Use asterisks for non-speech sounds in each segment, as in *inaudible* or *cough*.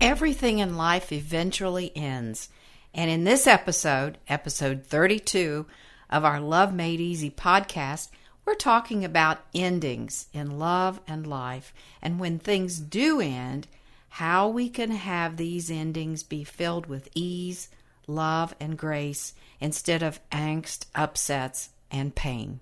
Everything in life eventually ends. And in this episode, episode 32 of our Love Made Easy podcast, we're talking about endings in love and life. And when things do end, how we can have these endings be filled with ease, love, and grace instead of angst, upsets, and pain.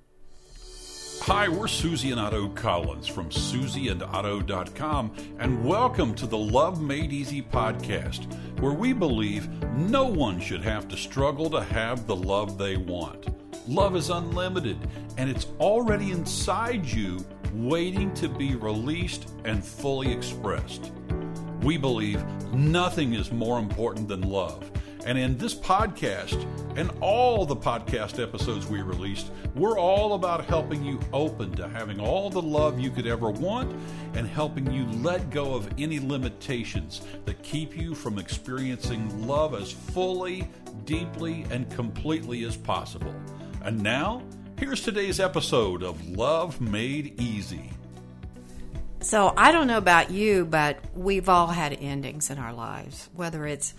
Hi, we're Susie and Otto Collins from susieandotto.com, and welcome to the Love Made Easy podcast, where we believe no one should have to struggle to have the love they want. Love is unlimited, and it's already inside you, waiting to be released and fully expressed. We believe nothing is more important than love. And in this podcast and all the podcast episodes we released, we're all about helping you open to having all the love you could ever want and helping you let go of any limitations that keep you from experiencing love as fully, deeply, and completely as possible. And now, here's today's episode of Love Made Easy. So, I don't know about you, but we've all had endings in our lives, whether it's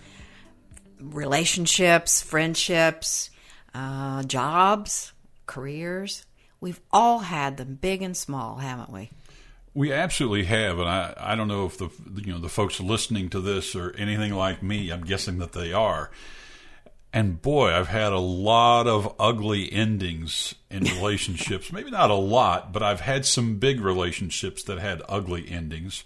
relationships, friendships, uh, jobs, careers. We've all had them, big and small, haven't we? We absolutely have, and I, I don't know if the you know the folks listening to this are anything like me. I'm guessing that they are. And boy, I've had a lot of ugly endings in *laughs* relationships. Maybe not a lot, but I've had some big relationships that had ugly endings.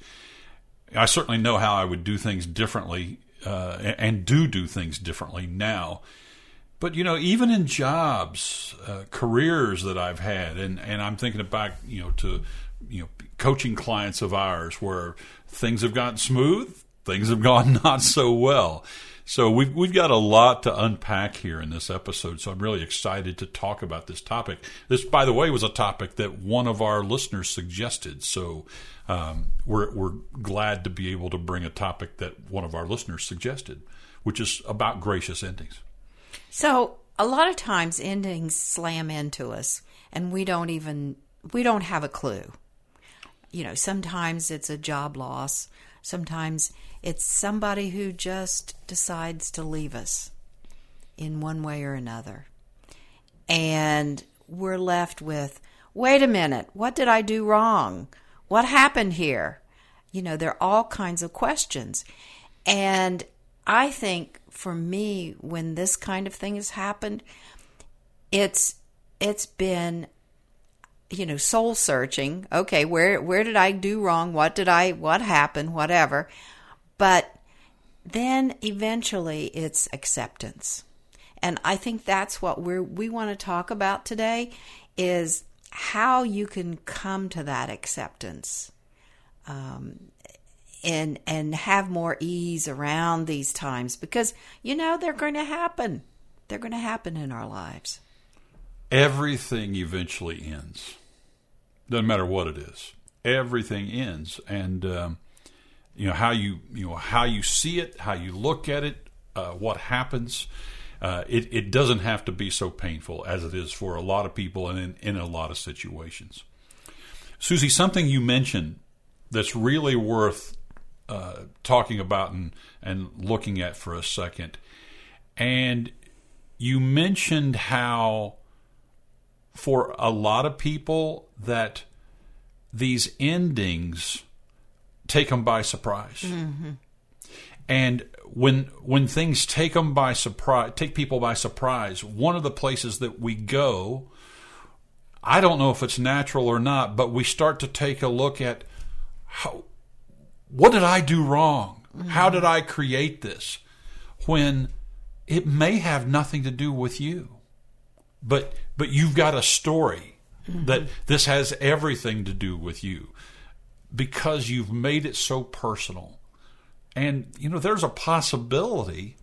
I certainly know how I would do things differently uh, and do do things differently now. But you know, even in jobs, uh, careers that I've had, and, and I'm thinking back, you know, to you know, coaching clients of ours where things have gone smooth, things have gone *laughs* not so well. So we've we've got a lot to unpack here in this episode. So I'm really excited to talk about this topic. This, by the way, was a topic that one of our listeners suggested. So um, we're we're glad to be able to bring a topic that one of our listeners suggested, which is about gracious endings. So a lot of times endings slam into us, and we don't even we don't have a clue. You know, sometimes it's a job loss. Sometimes it's somebody who just decides to leave us in one way or another. And we're left with, wait a minute, what did I do wrong? What happened here? You know, there are all kinds of questions. And I think for me, when this kind of thing has happened, it's it's been you know soul searching. Okay where where did i do wrong? What did i what happened? Whatever. But then eventually it's acceptance. And i think that's what we we want to talk about today is how you can come to that acceptance um, and and have more ease around these times because you know they're going to happen. They're going to happen in our lives. Everything eventually ends doesn't matter what it is everything ends and um, you know how you you know how you see it how you look at it uh, what happens uh, it, it doesn't have to be so painful as it is for a lot of people and in, in a lot of situations. Susie, something you mentioned that's really worth uh, talking about and, and looking at for a second. And you mentioned how, for a lot of people, that these endings take them by surprise. Mm-hmm. And when when things take them by surprise, take people by surprise, one of the places that we go, I don't know if it's natural or not, but we start to take a look at how what did I do wrong? Mm-hmm. How did I create this? When it may have nothing to do with you. But but you've got a story mm-hmm. that this has everything to do with you because you've made it so personal and, you know, there's a possibility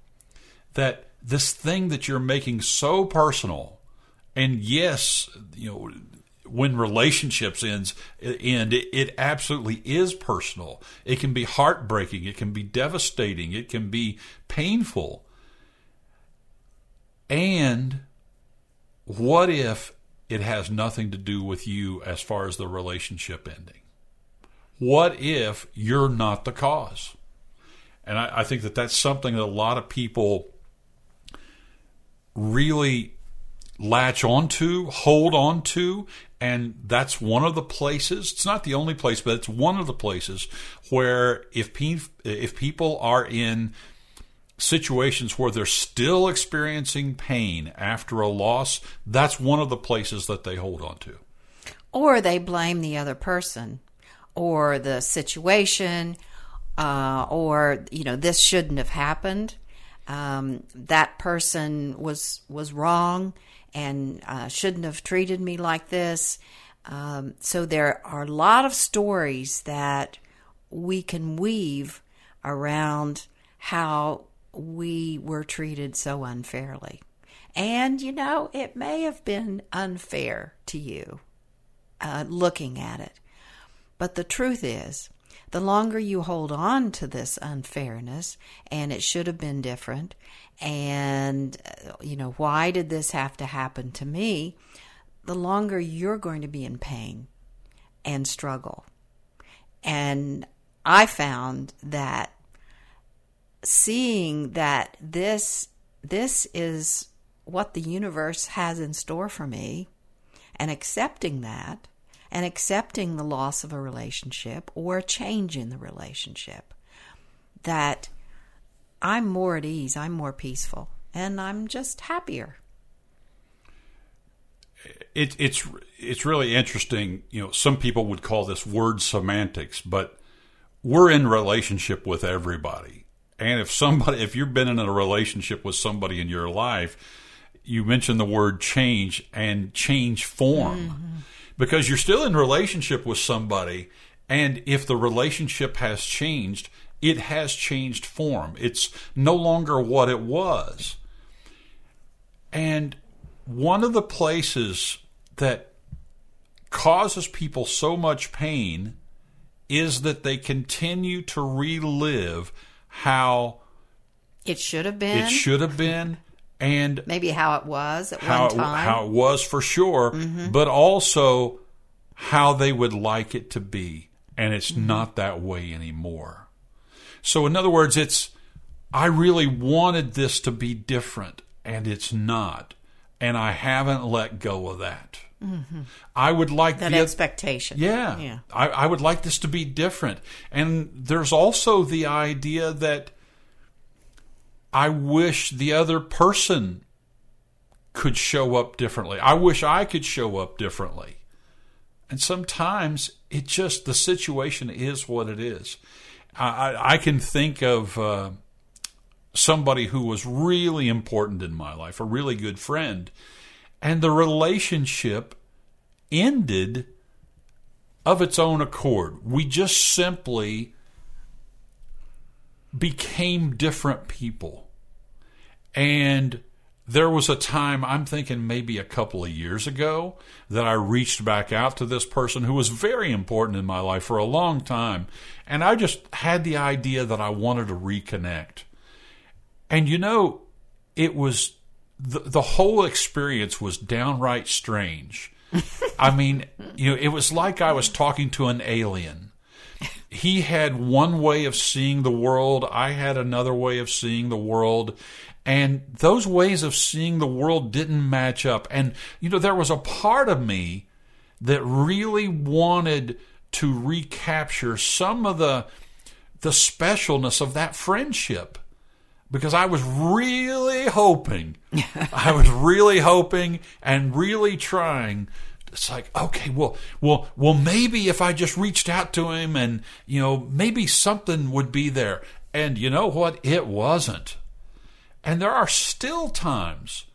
that this thing that you're making so personal, and yes, you know, when relationships ends end, it, it absolutely is personal. It can be heartbreaking. It can be devastating. It can be painful. And what if it has nothing to do with you as far as the relationship ending? What if you're not the cause? And I, I think that that's something that a lot of people really latch onto, hold on to, and that's one of the places. It's not the only place, but it's one of the places where if pe- if people are in situations where they're still experiencing pain after a loss, that's one of the places that they hold on to. Or they blame the other person or the situation, uh, or, you know, this shouldn't have happened. Um, that person was was wrong and uh, shouldn't have treated me like this. Um, so there are a lot of stories that we can weave around how we were treated so unfairly. And, you know, it may have been unfair to you uh, looking at it. But the truth is, the longer you hold on to this unfairness, and it should have been different, and, uh, you know, why did this have to happen to me? The longer you're going to be in pain and struggle. And I found that seeing that this this is what the universe has in store for me and accepting that and accepting the loss of a relationship or a change in the relationship that I'm more at ease, I'm more peaceful, and I'm just happier. It, it's it's really interesting. You know, some people would call this word semantics, but we're in relationship with everybody. And if somebody, if you've been in a relationship with somebody in your life, you mentioned the word change and change form mm-hmm. because you're still in relationship with somebody. And if the relationship has changed, it has changed form. It's no longer what it was. And one of the places that causes people so much pain is that they continue to relive how it should have been. It should have been. And maybe how it was at one time. It, how it was for sure, mm-hmm. but also how they would like it to be. And it's mm-hmm. not that way anymore. So, in other words, it's, I really wanted this to be different, and it's not. And I haven't let go of that. Mm-hmm. I would like that the, expectation. Yeah, yeah. I, I would like this to be different. And there's also the idea that I wish the other person could show up differently. I wish I could show up differently. And sometimes it just the situation is what it is. I, I can think of uh, somebody who was really important in my life, a really good friend, and the relationship ended of its own accord. We just simply became different people. And there was a time, I'm thinking maybe a couple of years ago, that I reached back out to this person who was very important in my life for a long time. And I just had the idea that I wanted to reconnect. And you know, it was the, the whole experience was downright strange. I mean, you know, it was like I was talking to an alien. He had one way of seeing the world, I had another way of seeing the world, and those ways of seeing the world didn't match up. And, you know, there was a part of me that really wanted to recapture some of the the specialness of that friendship because I was really hoping, *laughs* I was really hoping and really trying. It's like, okay, well, well, well, maybe if I just reached out to him and, you know, maybe something would be there. And you know what? It wasn't. And there are still times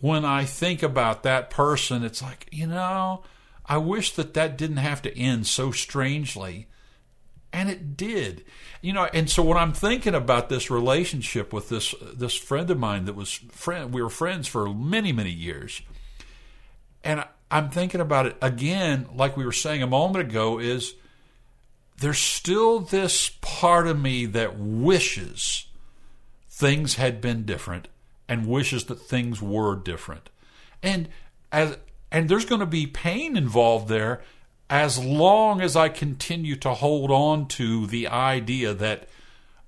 when I think about that person, it's like, you know, I wish that that didn't have to end so strangely and it did. You know and so when i'm thinking about this relationship with this this friend of mine that was friend we were friends for many many years. And i'm thinking about it again like we were saying a moment ago is there's still this part of me that wishes things had been different and wishes that things were different. And as and there's going to be pain involved there as long as I continue to hold on to the idea that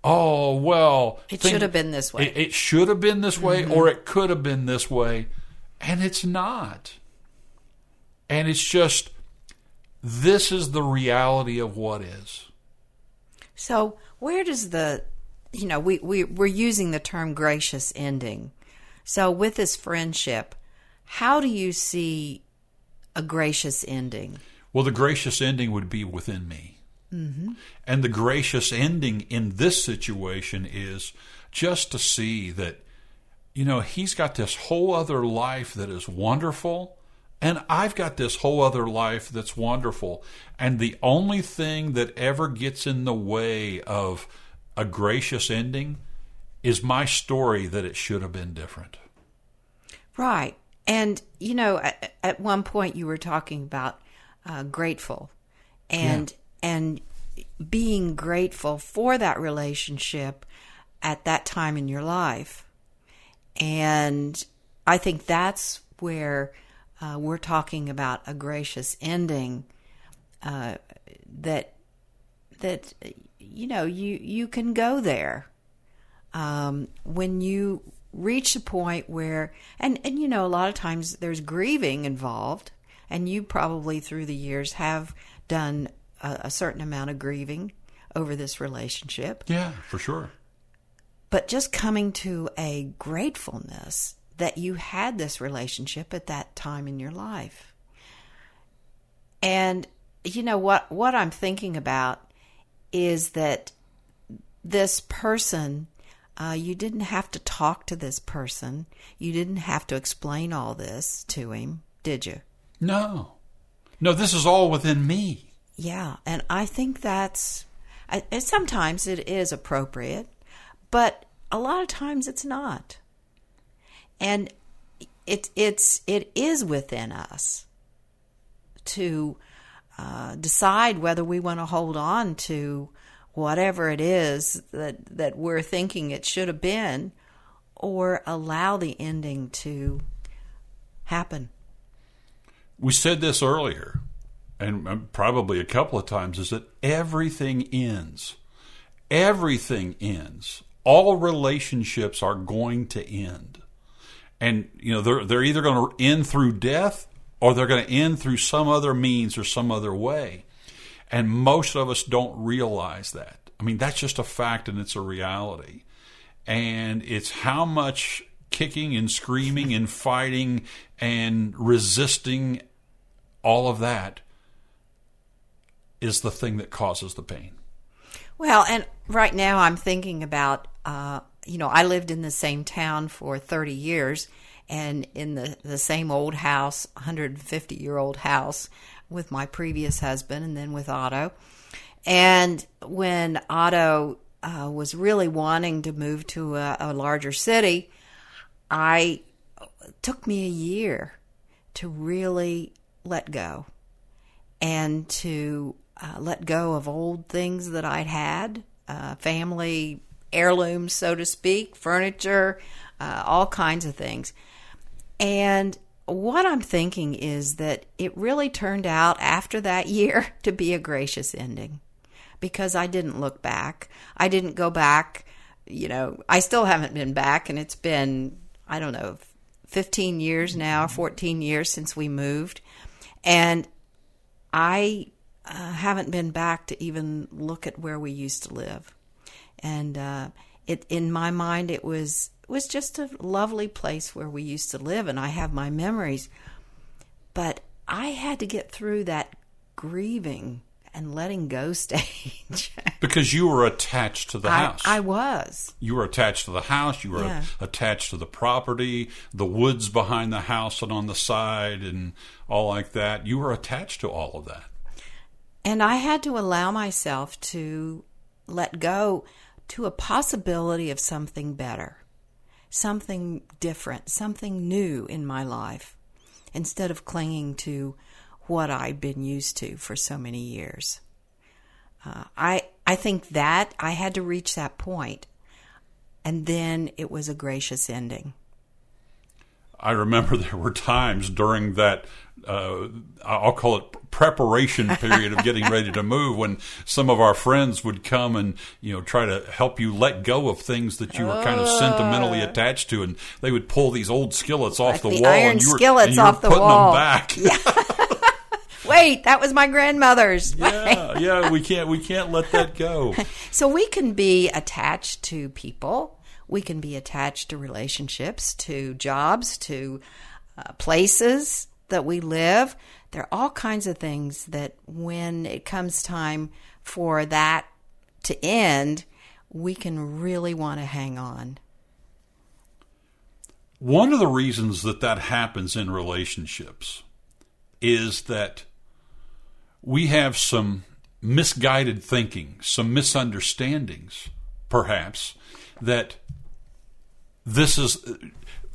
oh well, It thing- should have been this way. It, it should have been this way, mm-hmm. or it could have been this way, and it's not. And it's just this is the reality of what is. So where does the you know, we, we we're using the term gracious ending. So with this friendship, how do you see a gracious ending? Well, the gracious ending would be within me. Mm-hmm. And the gracious ending in this situation is just to see that, you know, he's got this whole other life that is wonderful, and I've got this whole other life that's wonderful. And the only thing that ever gets in the way of a gracious ending is my story that it should have been different. Right. And, you know, at, at one point you were talking about uh, grateful and, and being grateful for that relationship at that time in your life. And I think that's where uh, we're talking about a gracious ending uh, that, that, you know, you, you can go there um, when you reach a point where and and you know a lot of times there's grieving involved and you probably through the years have done a, a certain amount of grieving over this relationship Yeah, for sure. but just coming to a gratefulness that you had this relationship at that time in your life and you know what what i'm thinking about is that this person uh, you didn't have to talk to this person. You didn't have to explain all this to him, did you? No. No, this is all within me. Yeah, and I think that's. I, sometimes it is appropriate, but a lot of times it's not. And it it's it is within us to uh, decide whether we want to hold on to whatever it is that that we're thinking it should have been, or allow the ending to happen. We said this earlier, and um, probably a couple of times, is that everything ends. Everything ends. All relationships are going to end. And, you know, they're, they're either going to end through death or they're going to end through some other means or some other way. And most of us don't realize that. I mean, that's just a fact and it's a reality. And it's how much kicking and screaming and fighting and resisting all of that is the thing that causes the pain. Well, and right now I'm thinking about, uh, you know, I lived in the same town for 30 years and in the, the same old house, 150 year old house with my previous husband and then with Otto. And when Otto uh, was really wanting to move to a, a larger city, I took me a year to really let go and to uh, let go of old things that I'd had, uh, family heirlooms, so to speak, furniture, uh, all kinds of things. And what I'm thinking is that it really turned out after that year *laughs* to be a gracious ending because I didn't look back. I didn't go back. You know, I still haven't been back, and it's been, I don't know, 15 years now, 14 years since we moved. And I uh, haven't been back to even look at where we used to live. And uh, it, in my mind, it was was just a lovely place where we used to live, and I have my memories. But I had to get through that grieving and letting go *laughs* stage. Because you were attached to the I, house. I was. you were attached to the house. You were Yeah. attached to the property, the woods behind the house and on the side, and all like that. You were attached to all of that. And I had to allow myself to let go to a possibility of something better, something different, something new in my life, instead of clinging to what I'd been used to for so many years. Uh, I I think that I had to reach that point, and then it was a gracious ending. I remember *laughs* there were times during that uh, I'll call it preparation *laughs* period of getting ready to move when some of our friends would come and you know try to help you let go of things that you were kind of sentimentally attached to and they would pull these old skillets off Like the, the wall and you were, skillets and you were off the putting wall. them back *laughs* Wait, that was my grandmother's. yeah yeah we can't we can't let that go *laughs* So we can be attached to people. We can be attached to relationships, to jobs, to uh, places that we live. There are all kinds of things that when it comes time for that to end, we can really want to hang on. One of the reasons that that happens in relationships is that we have some misguided thinking, some misunderstandings, perhaps, that this is.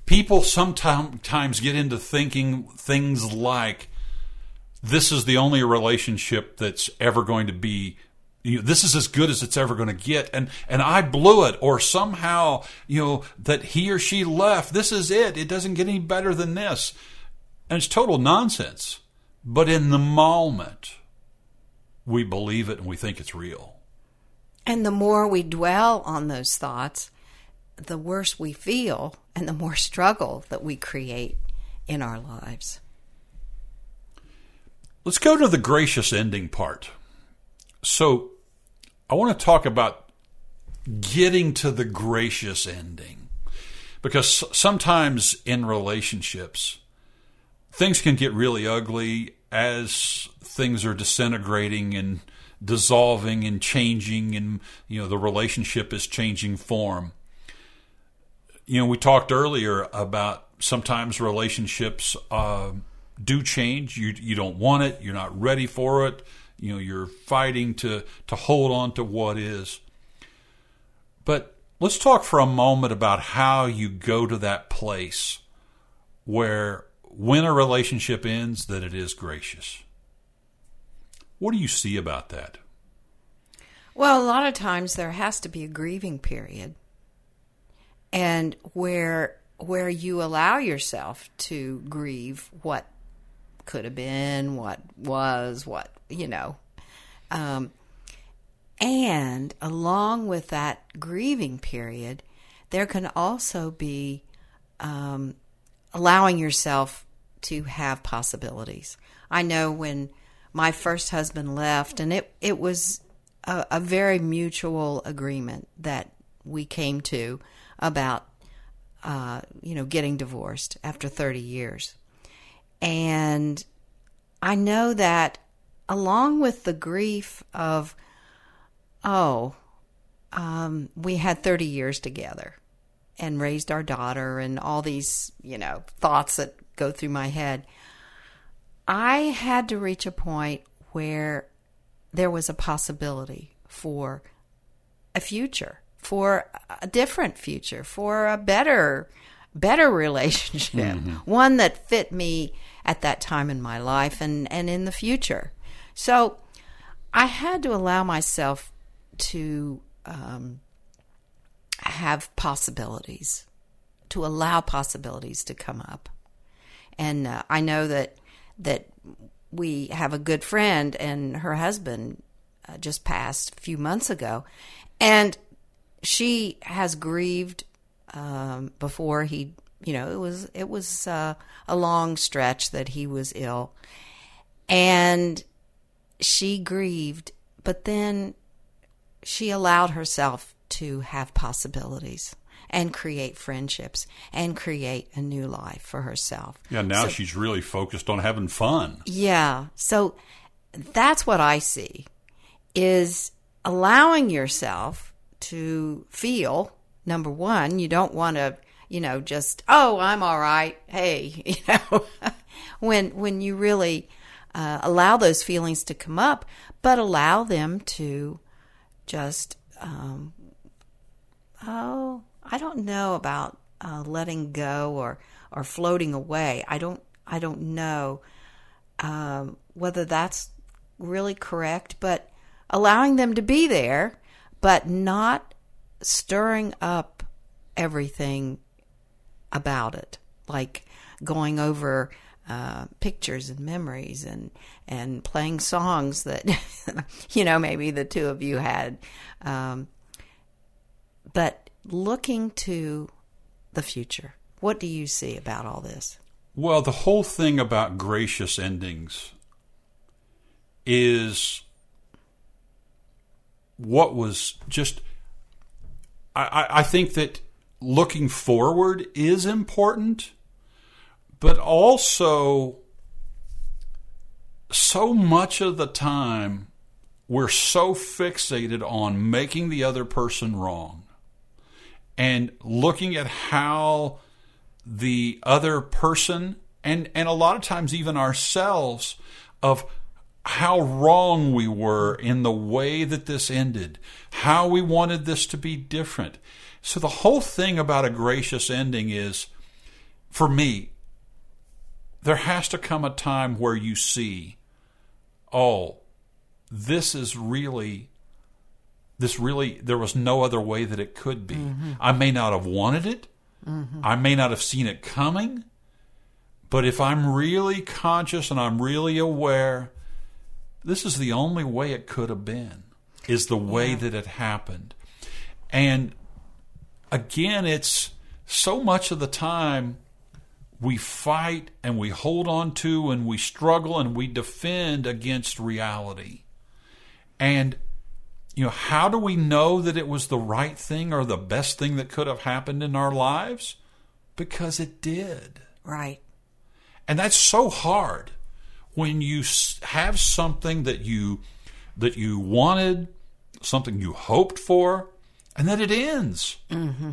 People sometimes get into thinking things like this is the only relationship that's ever going to be you know, this is as good as it's ever going to get and and I blew it or somehow you know that he or she left this is it it doesn't get any better than this and it's total nonsense but in the moment we believe it and we think it's real And the more we dwell on those thoughts, the worse we feel and the more struggle that we create in our lives. Let's go to the gracious ending part. So, I want to talk about getting to the gracious ending. Because sometimes in relationships, things can get really ugly as things are disintegrating and dissolving and changing, and you know, the relationship is changing form. You know, we talked earlier about sometimes relationships. Uh, do change. You you don't want it. You're not ready for it. You know you're fighting to to hold on to what is. But let's talk for a moment about how you go to that place where when a relationship ends that it is gracious. What do you see about that? Well, a lot of times there has to be a grieving period. And where where you allow yourself to grieve what could have been, what was, what, you know. Um, and along with that grieving period, there can also be um, allowing yourself to have possibilities. I know when my first husband left, and it, it was a, a very mutual agreement that we came to about, uh, you know, getting divorced after 30 years. And I know that along with the grief of, oh, um, we had 30 years together and raised our daughter and all these, you know, thoughts that go through my head. I had to reach a point where there was a possibility for a future, for a different future, for a better better relationship, *laughs* one that fit me at that time in my life and, and in the future. So I had to allow myself to um, have possibilities, to allow possibilities to come up. And uh, I know that that we have a good friend, and her husband uh, just passed a few months ago, and she has grieved um, before he. You know, it was it was uh, a long stretch that he was ill, and she grieved, but then she allowed herself to have possibilities and create friendships and create a new life for herself. Yeah, now So- she's really focused on having fun. Yeah. So that's what I see is allowing yourself to feel number 1, you don't want to, you know, just oh, I'm all right. Hey, *laughs* you know, *laughs* when when you really uh, allow those feelings to come up, but allow them to just um, oh, I don't know about uh, letting go or or floating away. I don't I don't know um, whether that's really correct, but allowing them to be there, but not stirring up everything about it. like going over uh, pictures and memories and and playing songs that *laughs* you know maybe the two of you had, um, but looking to the future. What do you see about all this? Well, the whole thing about gracious endings is what was just. I, I think that looking forward is important, but also so much of the time we're so fixated on making the other person wrong and looking at how the other person and and a lot of times even ourselves of how wrong we were in the way that this ended, how we wanted this to be different. So the whole thing about a gracious ending is for me there has to come a time where you see oh this is really this really there was no other way that it could be. Mm-hmm. I may not have wanted it. Mm-hmm. I may not have seen it coming. But if I'm really conscious and I'm really aware, this is the only way it could have been, is the way yeah. that it happened. And again, it's so much of the time we fight and we hold on to and we struggle and we defend against reality. And you know, how do we know that it was the right thing or the best thing that could have happened in our lives? Because it did. Right. And that's so hard when you have something that you that you wanted, something you hoped for, and then it ends. Mm-hmm.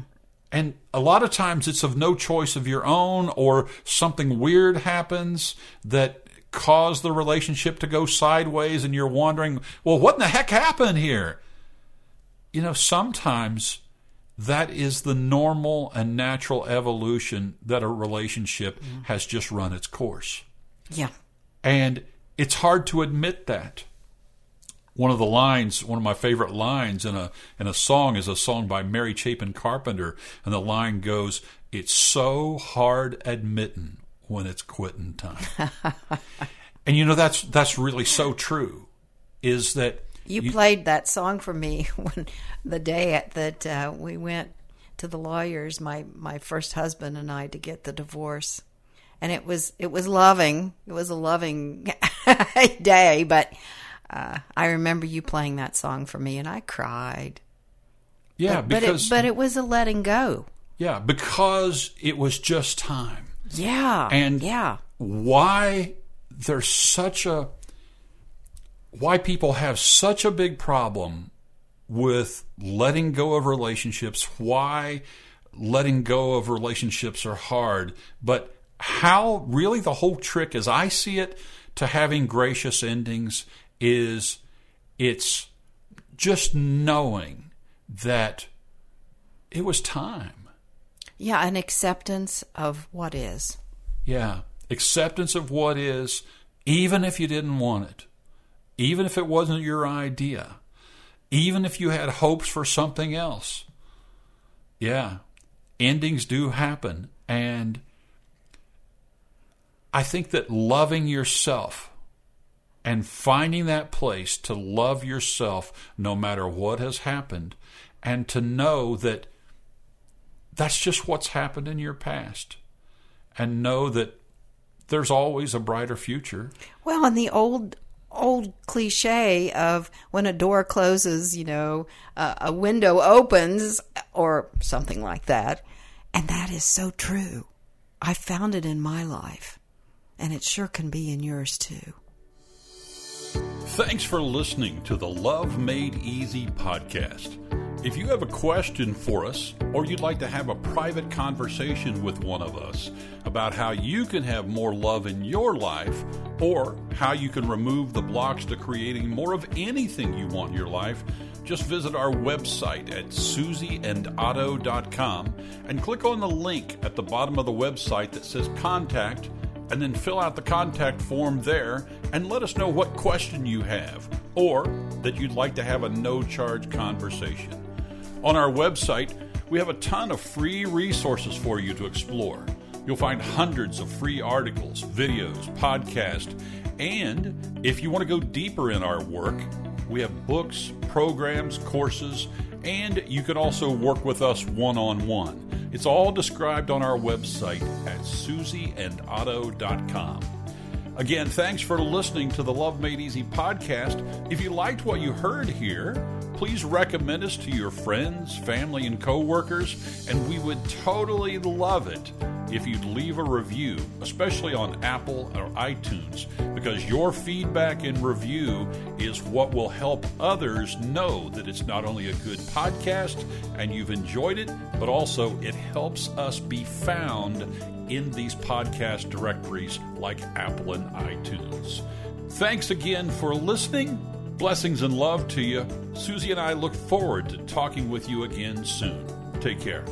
And a lot of times it's of no choice of your own, or something weird happens that cause the relationship to go sideways and you're wondering, well, what in the heck happened here? You know, sometimes that is the normal and natural evolution that a relationship mm. has just run its course. Yeah. And it's hard to admit that. One of the lines, one of my favorite lines in a in a song is a song by Mary Chapin Carpenter, and the line goes, It's so hard admitting when it's quitting time. *laughs* and you know that's that's really so true. Is that you, you played that song for me *laughs* when the day that uh, we went to the lawyers, my my first husband and I, to get the divorce, and it was it was loving. It was a loving *laughs* day, but uh, I remember you playing that song for me, and I cried. Yeah, but, because but it, but it was a letting go. Yeah, because it was just time. Yeah. And yeah. why there's such a why people have such a big problem with letting go of relationships, why letting go of relationships are hard, but how really the whole trick as I see it to having gracious endings is it's just knowing that it was time. Yeah, an acceptance of what is. Yeah, acceptance of what is, even if you didn't want it, even if it wasn't your idea, even if you had hopes for something else. Yeah, endings do happen. And I think that loving yourself and finding that place to love yourself no matter what has happened and to know that that's just what's happened in your past. And know that there's always a brighter future. Well, and the old old cliche of when a door closes, you know, uh, a window opens or something like that. And that is so true. I found it in my life, and it sure can be in yours too. Thanks for listening to the Love Made Easy podcast. If you have a question for us, or you'd like to have a private conversation with one of us about how you can have more love in your life, or how you can remove the blocks to creating more of anything you want in your life, just visit our website at susieandotto.com and click on the link at the bottom of the website that says contact, and then fill out the contact form there and let us know what question you have or that you'd like to have a no charge conversation. On our website, we have a ton of free resources for you to explore. You'll find hundreds of free articles, videos, podcasts, and if you want to go deeper in our work, we have books, programs, courses, and you can also work with us one on one. It's all described on our website at susieandotto.com. Again, thanks for listening to the Love Made Easy podcast. If you liked what you heard here, please recommend us to your friends, family, and coworkers, and we would totally love it if you'd leave a review, especially on Apple or iTunes, because your feedback and review is what will help others know that it's not only a good podcast and you've enjoyed it, but also it helps us be found in these podcast directories like Apple and iTunes. Thanks again for listening. Blessings and love to you. Susie and I look forward to talking with you again soon. Take care.